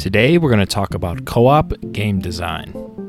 Today we're going to talk about co op game design.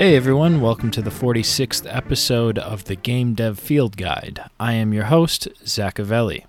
Hey everyone, welcome to the 46th episode of the Game Dev Field Guide. I am your host, Zachavelli.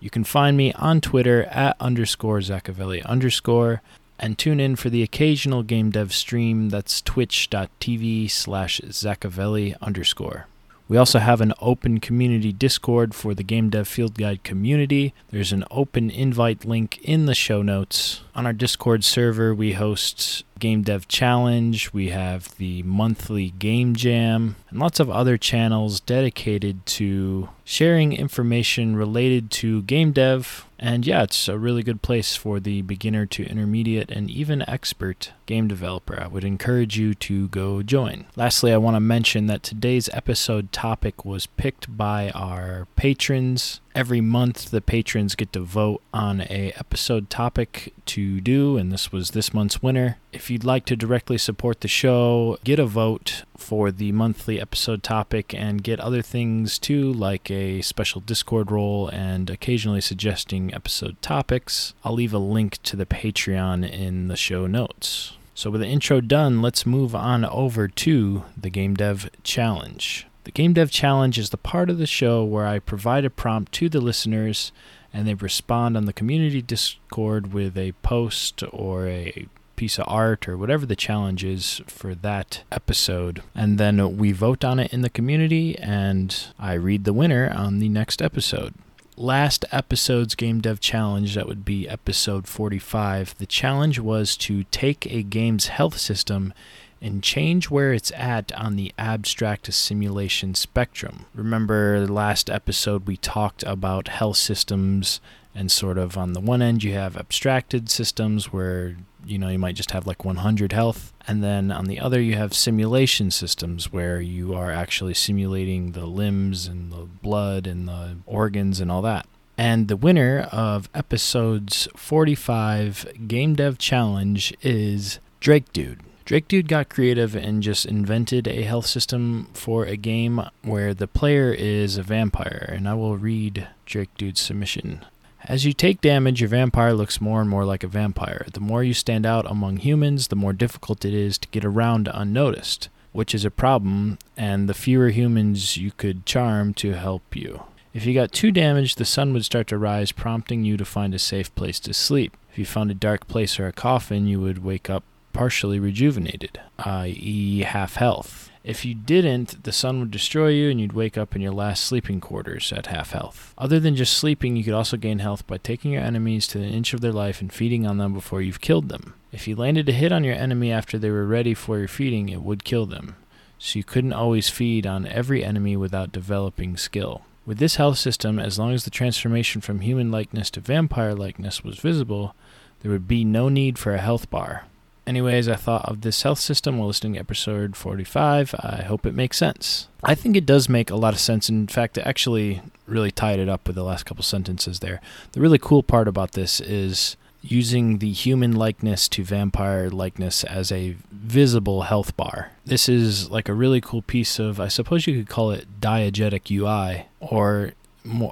You can find me on Twitter at underscore Zachavelli underscore and tune in for the occasional game dev stream that's twitch.tv slash Zachavelli underscore. We also have an open community Discord for the Game Dev Field Guide community. There's an open invite link in the show notes. On our Discord server, we host Game Dev Challenge, we have the monthly Game Jam, and lots of other channels dedicated to sharing information related to game dev. And yeah, it's a really good place for the beginner to intermediate and even expert game developer. I would encourage you to go join. Lastly, I want to mention that today's episode topic was picked by our patrons every month the patrons get to vote on a episode topic to do and this was this month's winner. If you'd like to directly support the show get a vote for the monthly episode topic and get other things too like a special discord role and occasionally suggesting episode topics i'll leave a link to the patreon in the show notes. So with the intro done let's move on over to the game dev challenge the Game Dev Challenge is the part of the show where I provide a prompt to the listeners and they respond on the community Discord with a post or a piece of art or whatever the challenge is for that episode. And then we vote on it in the community and I read the winner on the next episode. Last episode's Game Dev Challenge, that would be episode 45, the challenge was to take a game's health system and change where it's at on the abstract simulation spectrum. Remember, last episode we talked about health systems, and sort of on the one end, you have abstracted systems where you know you might just have like 100 health. And then on the other you have simulation systems where you are actually simulating the limbs and the blood and the organs and all that. And the winner of episodes 45 game dev challenge is drake dude Drake Dude got creative and just invented a health system for a game where the player is a vampire, and I will read Drake Dude's submission. As you take damage, your vampire looks more and more like a vampire. The more you stand out among humans, the more difficult it is to get around unnoticed, which is a problem, and the fewer humans you could charm to help you. If you got too damaged, the sun would start to rise, prompting you to find a safe place to sleep. If you found a dark place or a coffin, you would wake up partially rejuvenated, i.e., half health. If you didn't, the sun would destroy you and you'd wake up in your last sleeping quarters at half health. Other than just sleeping, you could also gain health by taking your enemies to an inch of their life and feeding on them before you've killed them. If you landed a hit on your enemy after they were ready for your feeding, it would kill them. So you couldn't always feed on every enemy without developing skill. With this health system, as long as the transformation from human likeness to vampire likeness was visible, there would be no need for a health bar. Anyways, I thought of this health system while listening to episode 45. I hope it makes sense. I think it does make a lot of sense. In fact, it actually really tied it up with the last couple sentences there. The really cool part about this is using the human likeness to vampire likeness as a visible health bar. This is like a really cool piece of, I suppose you could call it diegetic UI or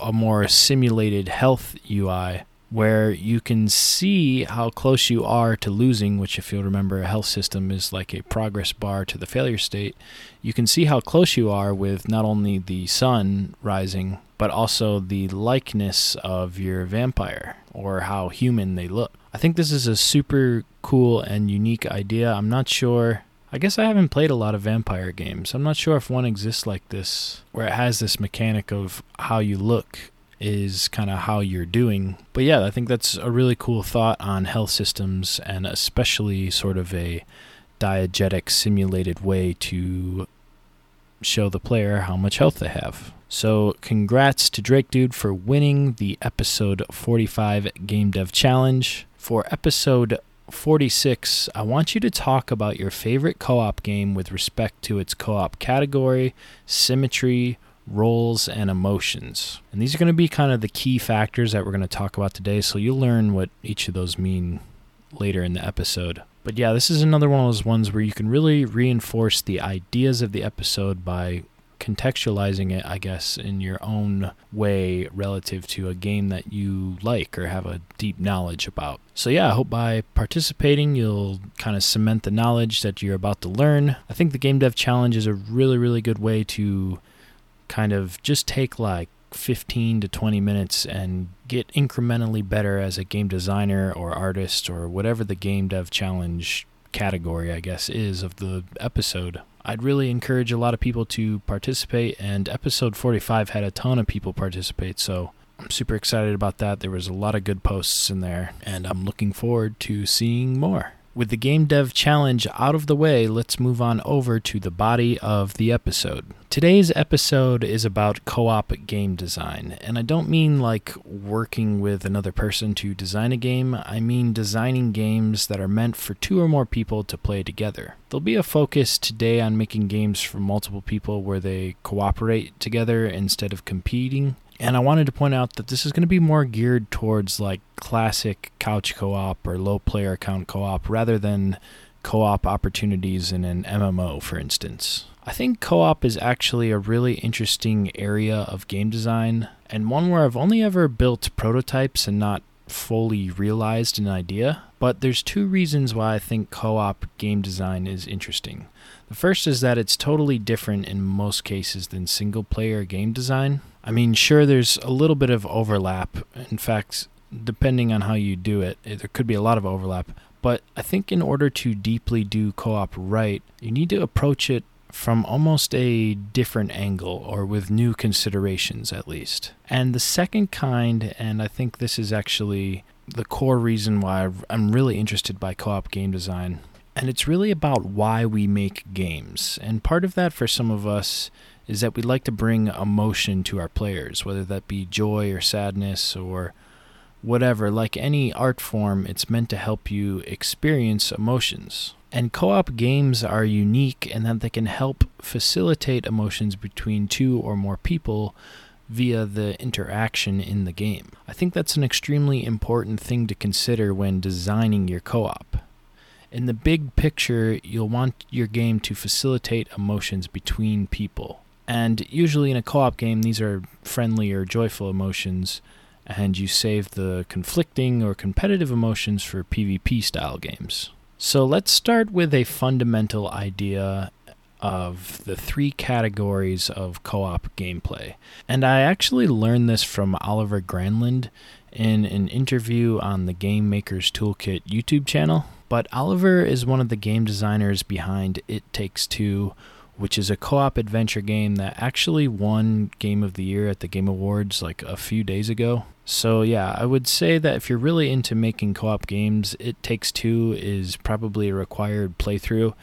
a more simulated health UI where you can see how close you are to losing, which, if you'll remember, a health system is like a progress bar to the failure state. You can see how close you are with not only the sun rising, but also the likeness of your vampire or how human they look. I think this is a super cool and unique idea. I'm not sure. I guess I haven't played a lot of vampire games. I'm not sure if one exists like this, where it has this mechanic of how you look is kind of how you're doing. But yeah, I think that's a really cool thought on health systems and especially sort of a diegetic simulated way to show the player how much health they have. So, congrats to Drake Dude for winning the episode 45 Game Dev Challenge. For episode 46, I want you to talk about your favorite co op game with respect to its co op category, symmetry, roles, and emotions. And these are going to be kind of the key factors that we're going to talk about today, so you'll learn what each of those mean later in the episode. But yeah, this is another one of those ones where you can really reinforce the ideas of the episode by contextualizing it, I guess, in your own way relative to a game that you like or have a deep knowledge about. So, yeah, I hope by participating, you'll kind of cement the knowledge that you're about to learn. I think the Game Dev Challenge is a really, really good way to kind of just take like 15 to 20 minutes and get incrementally better as a game designer or artist or whatever the Game Dev Challenge category, I guess, is of the episode. I'd really encourage a lot of people to participate, and episode 45 had a ton of people participate, so I'm super excited about that. There was a lot of good posts in there, and I'm looking forward to seeing more. With the Game Dev Challenge out of the way, let's move on over to the body of the episode. Today's episode is about co op game design, and I don't mean like working with another person to design a game, I mean designing games that are meant for two or more people to play together. There'll be a focus today on making games for multiple people where they cooperate together instead of competing. And I wanted to point out that this is going to be more geared towards like classic couch co op or low player count co op rather than co op opportunities in an MMO, for instance. I think co op is actually a really interesting area of game design and one where I've only ever built prototypes and not fully realized an idea. But there's two reasons why I think co op game design is interesting. The first is that it's totally different in most cases than single player game design. I mean, sure, there's a little bit of overlap. In fact, depending on how you do it, there could be a lot of overlap. But I think in order to deeply do co op right, you need to approach it from almost a different angle or with new considerations at least. And the second kind, and I think this is actually the core reason why I'm really interested by co op game design, and it's really about why we make games. And part of that for some of us is that we like to bring emotion to our players, whether that be joy or sadness or whatever. Like any art form, it's meant to help you experience emotions. And co op games are unique in that they can help facilitate emotions between two or more people via the interaction in the game. I think that's an extremely important thing to consider when designing your co op. In the big picture, you'll want your game to facilitate emotions between people. And usually in a co op game, these are friendly or joyful emotions, and you save the conflicting or competitive emotions for PvP style games. So let's start with a fundamental idea of the three categories of co op gameplay. And I actually learned this from Oliver Granlund in an interview on the Game Maker's Toolkit YouTube channel. But Oliver is one of the game designers behind It Takes Two, which is a co op adventure game that actually won Game of the Year at the Game Awards like a few days ago. So, yeah, I would say that if you're really into making co op games, It Takes Two is probably a required playthrough.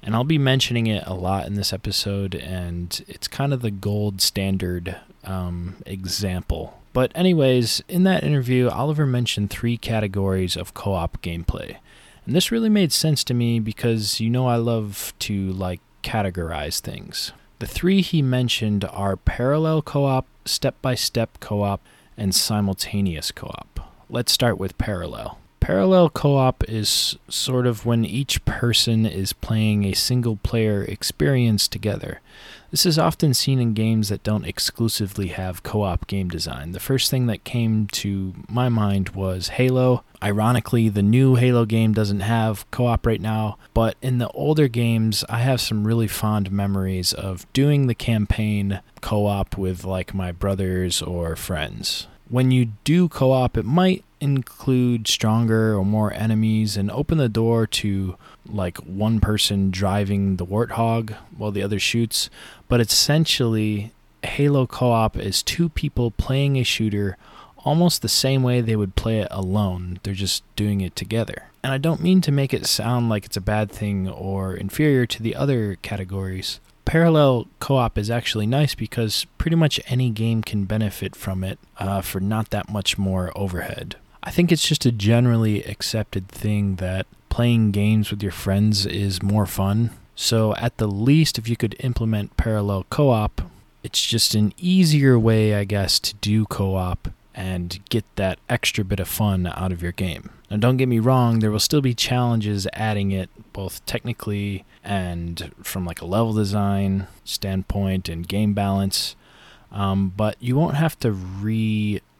And I'll be mentioning it a lot in this episode, and it's kind of the gold standard um, example. But, anyways, in that interview, Oliver mentioned three categories of co op gameplay. And this really made sense to me because you know I love to like categorize things. The three he mentioned are parallel co op, step by step co op, and simultaneous co op. Let's start with parallel. Parallel co op is sort of when each person is playing a single player experience together. This is often seen in games that don't exclusively have co op game design. The first thing that came to my mind was Halo. Ironically, the new Halo game doesn't have co op right now, but in the older games, I have some really fond memories of doing the campaign co op with like my brothers or friends. When you do co op, it might include stronger or more enemies and open the door to like one person driving the warthog while the other shoots. But essentially, Halo co op is two people playing a shooter almost the same way they would play it alone. They're just doing it together. And I don't mean to make it sound like it's a bad thing or inferior to the other categories. Parallel co op is actually nice because pretty much any game can benefit from it uh, for not that much more overhead. I think it's just a generally accepted thing that playing games with your friends is more fun. So, at the least, if you could implement parallel co op, it's just an easier way, I guess, to do co op and get that extra bit of fun out of your game. Now, don't get me wrong, there will still be challenges adding it both technically and from like a level design standpoint and game balance. Um, but you won't have to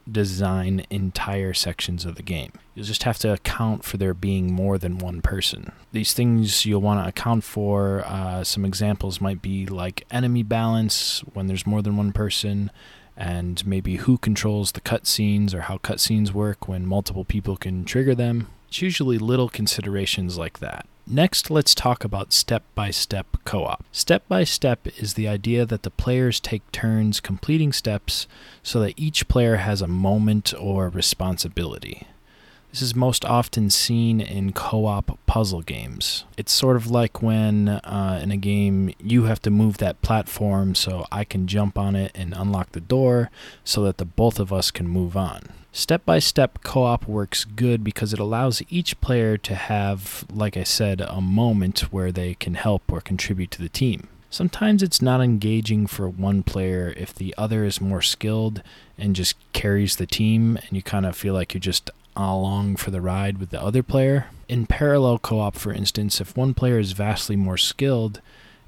redesign entire sections of the game. You'll just have to account for there being more than one person. These things you'll want to account for. Uh, some examples might be like enemy balance when there's more than one person, and maybe who controls the cutscenes or how cutscenes work when multiple people can trigger them. It's usually little considerations like that. Next, let's talk about step by step co op. Step by step is the idea that the players take turns completing steps so that each player has a moment or responsibility. This is most often seen in co op puzzle games. It's sort of like when uh, in a game you have to move that platform so I can jump on it and unlock the door so that the both of us can move on. Step by step co op works good because it allows each player to have, like I said, a moment where they can help or contribute to the team. Sometimes it's not engaging for one player if the other is more skilled and just carries the team, and you kind of feel like you're just along for the ride with the other player. In parallel co op, for instance, if one player is vastly more skilled,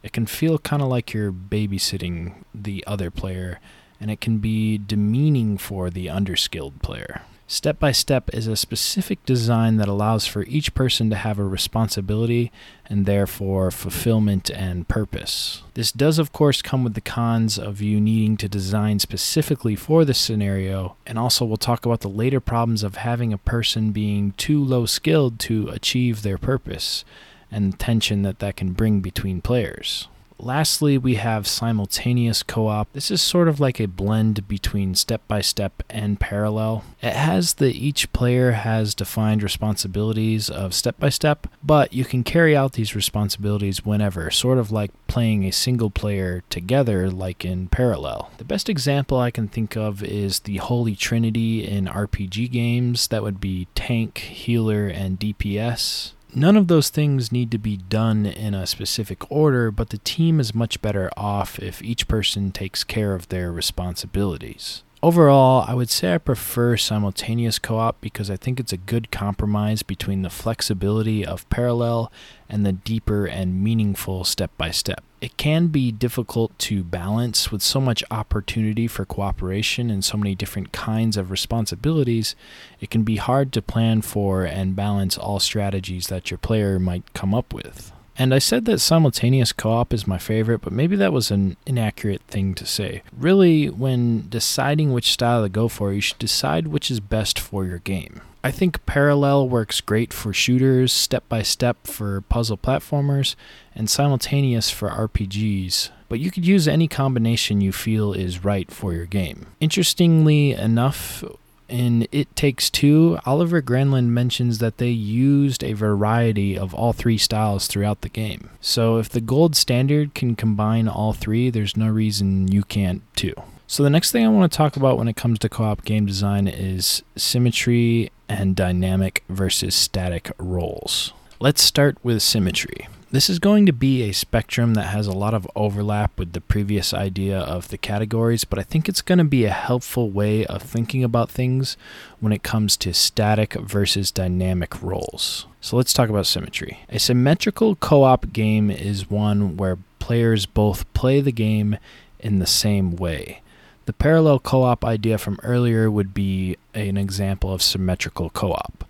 it can feel kind of like you're babysitting the other player, and it can be demeaning for the underskilled player. Step by Step is a specific design that allows for each person to have a responsibility and therefore fulfillment and purpose. This does, of course, come with the cons of you needing to design specifically for this scenario, and also we'll talk about the later problems of having a person being too low skilled to achieve their purpose and tension that that can bring between players. Lastly, we have simultaneous co op. This is sort of like a blend between step by step and parallel. It has the each player has defined responsibilities of step by step, but you can carry out these responsibilities whenever, sort of like playing a single player together, like in parallel. The best example I can think of is the Holy Trinity in RPG games. That would be tank, healer, and DPS. None of those things need to be done in a specific order, but the team is much better off if each person takes care of their responsibilities. Overall, I would say I prefer simultaneous co op because I think it's a good compromise between the flexibility of parallel and the deeper and meaningful step by step. It can be difficult to balance with so much opportunity for cooperation and so many different kinds of responsibilities. It can be hard to plan for and balance all strategies that your player might come up with. And I said that simultaneous co op is my favorite, but maybe that was an inaccurate thing to say. Really, when deciding which style to go for, you should decide which is best for your game. I think parallel works great for shooters, step by step for puzzle platformers, and simultaneous for RPGs, but you could use any combination you feel is right for your game. Interestingly enough, in It Takes Two, Oliver Granlund mentions that they used a variety of all three styles throughout the game. So if the gold standard can combine all three, there's no reason you can't too. So the next thing I want to talk about when it comes to co-op game design is symmetry and dynamic versus static roles. Let's start with symmetry. This is going to be a spectrum that has a lot of overlap with the previous idea of the categories, but I think it's going to be a helpful way of thinking about things when it comes to static versus dynamic roles. So let's talk about symmetry. A symmetrical co op game is one where players both play the game in the same way. The parallel co op idea from earlier would be an example of symmetrical co op.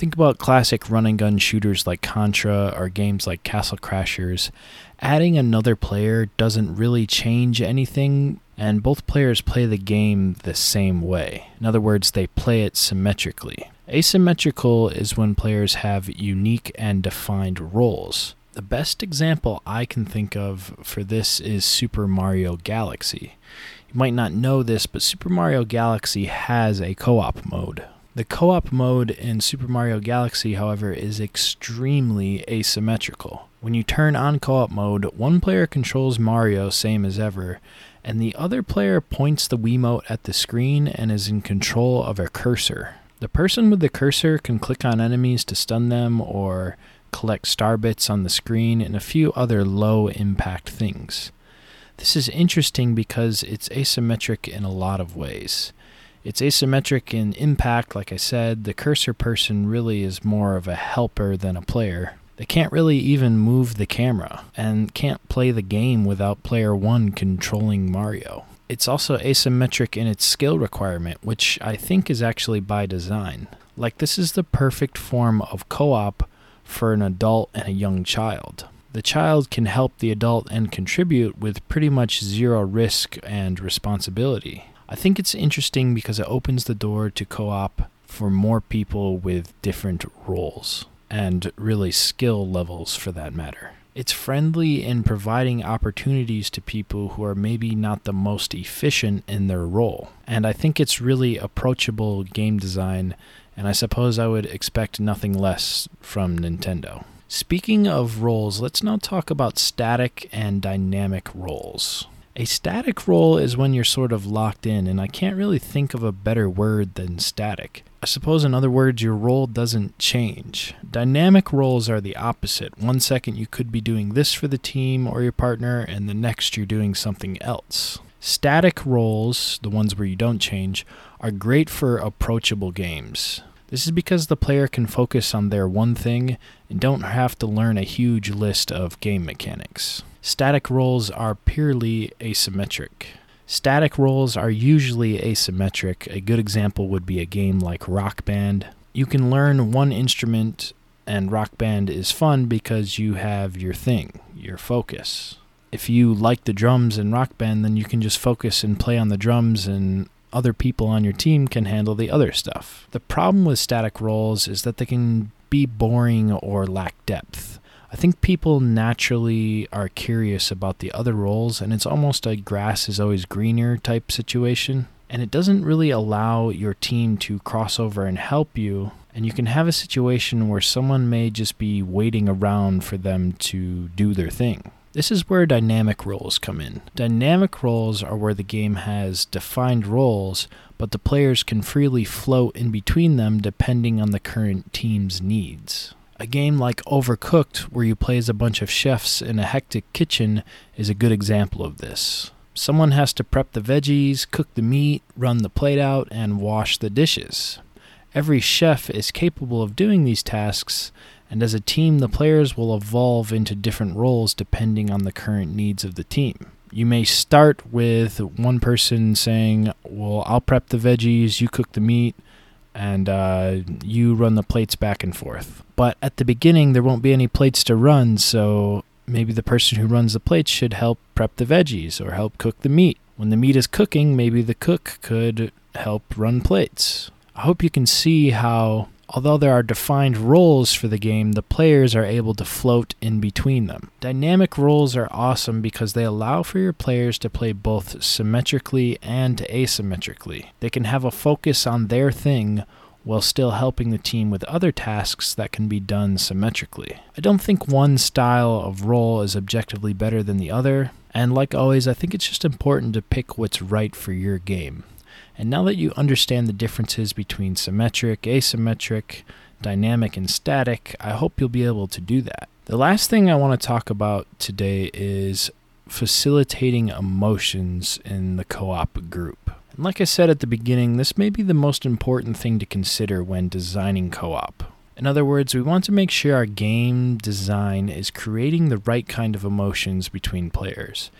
Think about classic run and gun shooters like Contra or games like Castle Crashers. Adding another player doesn't really change anything, and both players play the game the same way. In other words, they play it symmetrically. Asymmetrical is when players have unique and defined roles. The best example I can think of for this is Super Mario Galaxy. You might not know this, but Super Mario Galaxy has a co op mode. The co op mode in Super Mario Galaxy, however, is extremely asymmetrical. When you turn on co op mode, one player controls Mario, same as ever, and the other player points the Wiimote at the screen and is in control of a cursor. The person with the cursor can click on enemies to stun them or collect star bits on the screen and a few other low impact things. This is interesting because it's asymmetric in a lot of ways. It's asymmetric in impact, like I said. The cursor person really is more of a helper than a player. They can't really even move the camera and can't play the game without player 1 controlling Mario. It's also asymmetric in its skill requirement, which I think is actually by design. Like, this is the perfect form of co op for an adult and a young child. The child can help the adult and contribute with pretty much zero risk and responsibility. I think it's interesting because it opens the door to co op for more people with different roles and really skill levels for that matter. It's friendly in providing opportunities to people who are maybe not the most efficient in their role. And I think it's really approachable game design, and I suppose I would expect nothing less from Nintendo. Speaking of roles, let's now talk about static and dynamic roles. A static role is when you're sort of locked in, and I can't really think of a better word than static. I suppose, in other words, your role doesn't change. Dynamic roles are the opposite. One second you could be doing this for the team or your partner, and the next you're doing something else. Static roles, the ones where you don't change, are great for approachable games. This is because the player can focus on their one thing and don't have to learn a huge list of game mechanics. Static roles are purely asymmetric. Static roles are usually asymmetric. A good example would be a game like Rock Band. You can learn one instrument, and Rock Band is fun because you have your thing, your focus. If you like the drums in Rock Band, then you can just focus and play on the drums, and other people on your team can handle the other stuff. The problem with static roles is that they can be boring or lack depth. I think people naturally are curious about the other roles, and it's almost a grass is always greener type situation. And it doesn't really allow your team to cross over and help you. And you can have a situation where someone may just be waiting around for them to do their thing. This is where dynamic roles come in. Dynamic roles are where the game has defined roles, but the players can freely float in between them depending on the current team's needs. A game like Overcooked, where you play as a bunch of chefs in a hectic kitchen, is a good example of this. Someone has to prep the veggies, cook the meat, run the plate out, and wash the dishes. Every chef is capable of doing these tasks, and as a team, the players will evolve into different roles depending on the current needs of the team. You may start with one person saying, Well, I'll prep the veggies, you cook the meat, and uh, you run the plates back and forth. But at the beginning, there won't be any plates to run, so maybe the person who runs the plates should help prep the veggies or help cook the meat. When the meat is cooking, maybe the cook could help run plates. I hope you can see how, although there are defined roles for the game, the players are able to float in between them. Dynamic roles are awesome because they allow for your players to play both symmetrically and asymmetrically. They can have a focus on their thing while still helping the team with other tasks that can be done symmetrically. I don't think one style of role is objectively better than the other, and like always, I think it's just important to pick what's right for your game. And now that you understand the differences between symmetric, asymmetric, dynamic, and static, I hope you'll be able to do that. The last thing I want to talk about today is facilitating emotions in the co op group. And like I said at the beginning, this may be the most important thing to consider when designing co op. In other words, we want to make sure our game design is creating the right kind of emotions between players.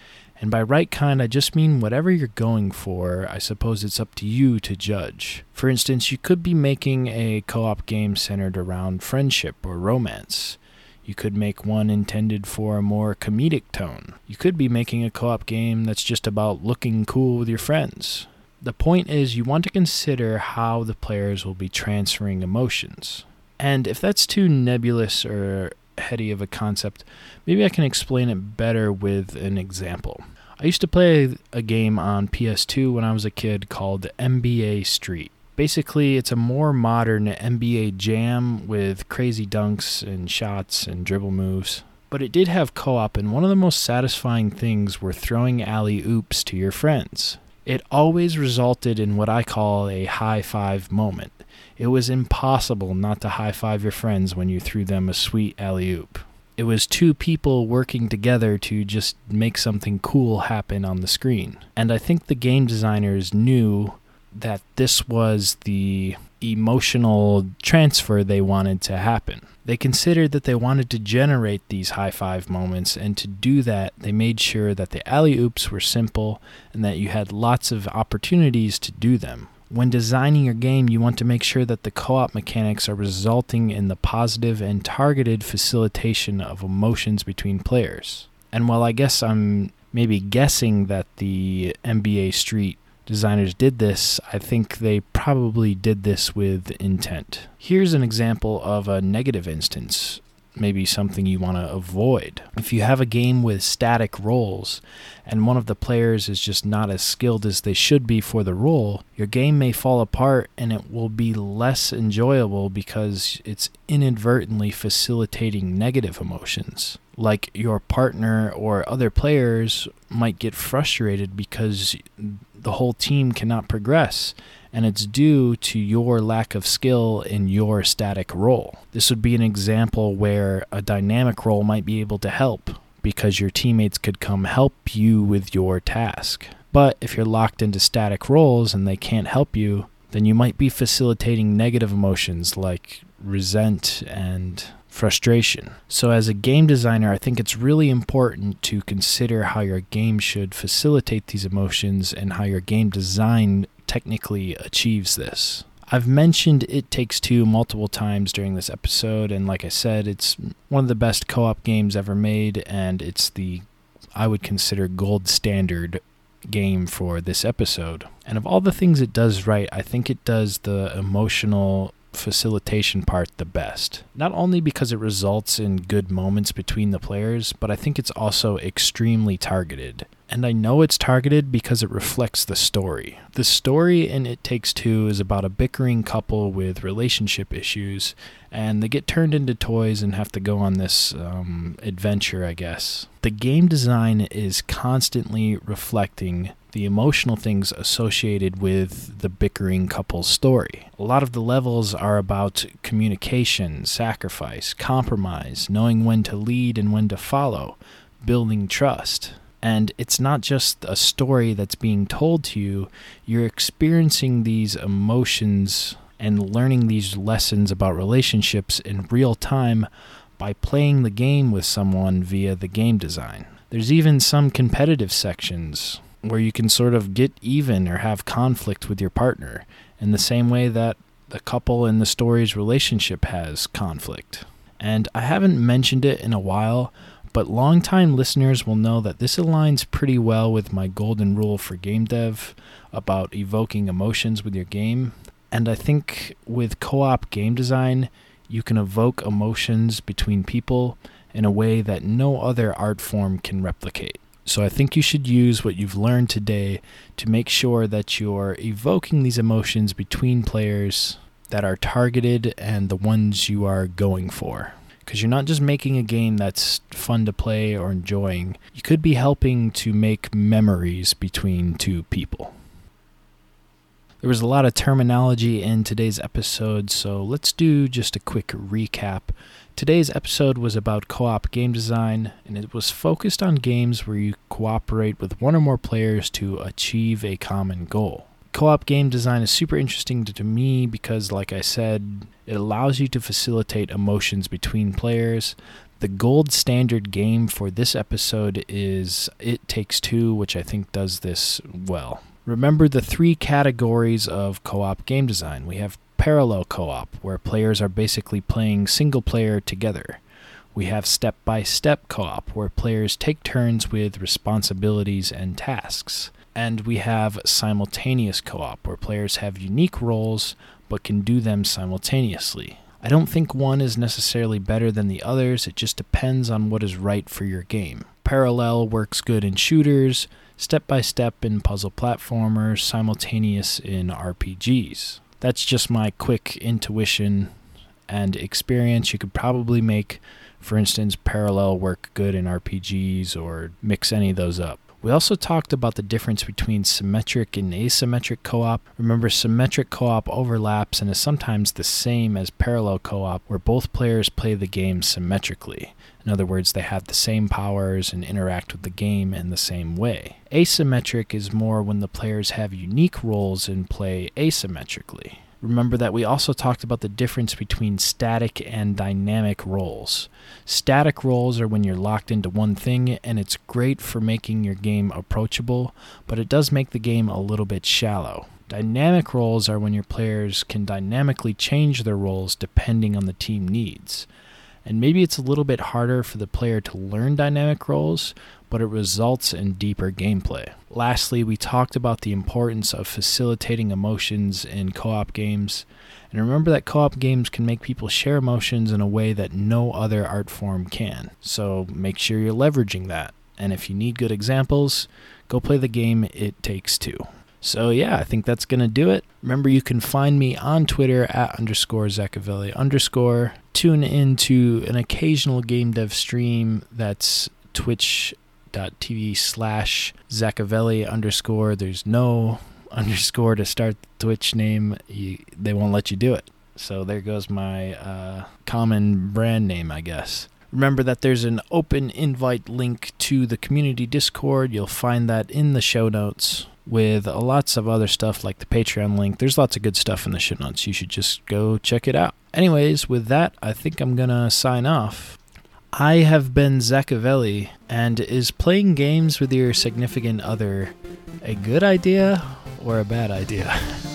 And by right kind, I just mean whatever you're going for, I suppose it's up to you to judge. For instance, you could be making a co op game centered around friendship or romance. You could make one intended for a more comedic tone. You could be making a co op game that's just about looking cool with your friends. The point is, you want to consider how the players will be transferring emotions. And if that's too nebulous or heady of a concept, maybe I can explain it better with an example. I used to play a game on PS2 when I was a kid called NBA Street. Basically, it's a more modern NBA jam with crazy dunks and shots and dribble moves. But it did have co op, and one of the most satisfying things were throwing alley oops to your friends. it always resulted in what I call a high five moment. It was impossible not to high five your friends when you threw them a sweet alley oop. It was two people working together to just make something cool happen on the screen. And I think the game designers knew that this was the emotional transfer they wanted to happen. They considered that they wanted to generate these high five moments, and to do that, they made sure that the alley oops were simple and that you had lots of opportunities to do them. When designing your game, you want to make sure that the co op mechanics are resulting in the positive and targeted facilitation of emotions between players. And while I guess I'm maybe guessing that the NBA Street designers did this, I think they probably did this with intent. Here's an example of a negative instance, maybe something you want to avoid. If you have a game with static roles and one of the players is just not as skilled as they should be for the role, your game may fall apart and it will be less enjoyable because it's inadvertently facilitating negative emotions like your partner or other players might get frustrated because the whole team cannot progress and it's due to your lack of skill in your static role. This would be an example where a dynamic role might be able to help because your teammates could come help you with your task. But if you're locked into static roles and they can't help you, then you might be facilitating negative emotions like resent and frustration. So, as a game designer, I think it's really important to consider how your game should facilitate these emotions and how your game design technically achieves this. I've mentioned It Takes Two multiple times during this episode, and like I said, it's one of the best co op games ever made, and it's the, I would consider, gold standard game for this episode. And of all the things it does right, I think it does the emotional facilitation part the best. Not only because it results in good moments between the players, but I think it's also extremely targeted. And I know it's targeted because it reflects the story. The story in It Takes Two is about a bickering couple with relationship issues, and they get turned into toys and have to go on this um, adventure, I guess. The game design is constantly reflecting the emotional things associated with the bickering couple's story. A lot of the levels are about communication, sacrifice, compromise, knowing when to lead and when to follow, building trust. And it's not just a story that's being told to you, you're experiencing these emotions and learning these lessons about relationships in real time by playing the game with someone via the game design. There's even some competitive sections where you can sort of get even or have conflict with your partner in the same way that the couple in the story's relationship has conflict. And I haven't mentioned it in a while, but longtime listeners will know that this aligns pretty well with my golden rule for game dev about evoking emotions with your game. And I think with co op game design, you can evoke emotions between people in a way that no other art form can replicate. So I think you should use what you've learned today to make sure that you're evoking these emotions between players that are targeted and the ones you are going for. Because you're not just making a game that's fun to play or enjoying, you could be helping to make memories between two people. There was a lot of terminology in today's episode, so let's do just a quick recap Today's episode was about co op game design, and it was focused on games where you cooperate with one or more players to achieve a common goal. Co op game design is super interesting to, me because, like I said, it allows you to facilitate emotions between players. The gold standard game for this episode is It Takes Two, which I think does this well. Remember the three categories of co op game design. We have parallel co op, where players are basically playing single player together. We have step by step co op, where players take turns with responsibilities and tasks. And we have simultaneous co op, where players have unique roles but can do them simultaneously. I don't think one is necessarily better than the others, it just depends on what is right for your game. Parallel works good in shooters, step by step in puzzle platformers, simultaneous in RPGs that's just my quick intuition and experience. You could probably make, for instance, parallel work good in RPGs or mix any of those up. We also talked about the difference between symmetric and asymmetric co op. Remember, symmetric co op overlaps and is sometimes the same as parallel co op, where both players play the game symmetrically. In other words, they have the same powers and interact with the game in the same way. Asymmetric is more when the players have unique roles and play asymmetrically. Remember that we also talked about the difference between static and dynamic roles. Static roles are when you're locked into one thing, and it's great for making your game approachable, but it does make the game a little bit shallow. Dynamic roles are when your players can dynamically change their roles depending on the team needs. And maybe it's a little bit harder for the player to learn dynamic roles, but it results in deeper gameplay. Lastly, we talked about the importance of facilitating emotions in co op games. And remember that co op games can make people share emotions in a way that no other art form can. So make sure you're leveraging that. And if you need good examples, go play the game It Takes Two. So yeah, I think that's gonna do it. Remember, you can find me on Twitter at underscore Zachavelli underscore. Tune into an occasional game dev stream that's Twitch twitch.tv slash Zachavelli underscore. There's no underscore to start the Twitch name. You, they won't let you do it. So there goes my uh, common brand name, I guess. Remember that there's an open invite link to the community Discord. You'll find that in the show notes with lots of other stuff like the Patreon link. There's lots of good stuff in the show notes. You should just go check it out. Anyways, with that, I think I'm going to sign off. I have been Zachavelli, and is playing games with your significant other a good idea or a bad idea?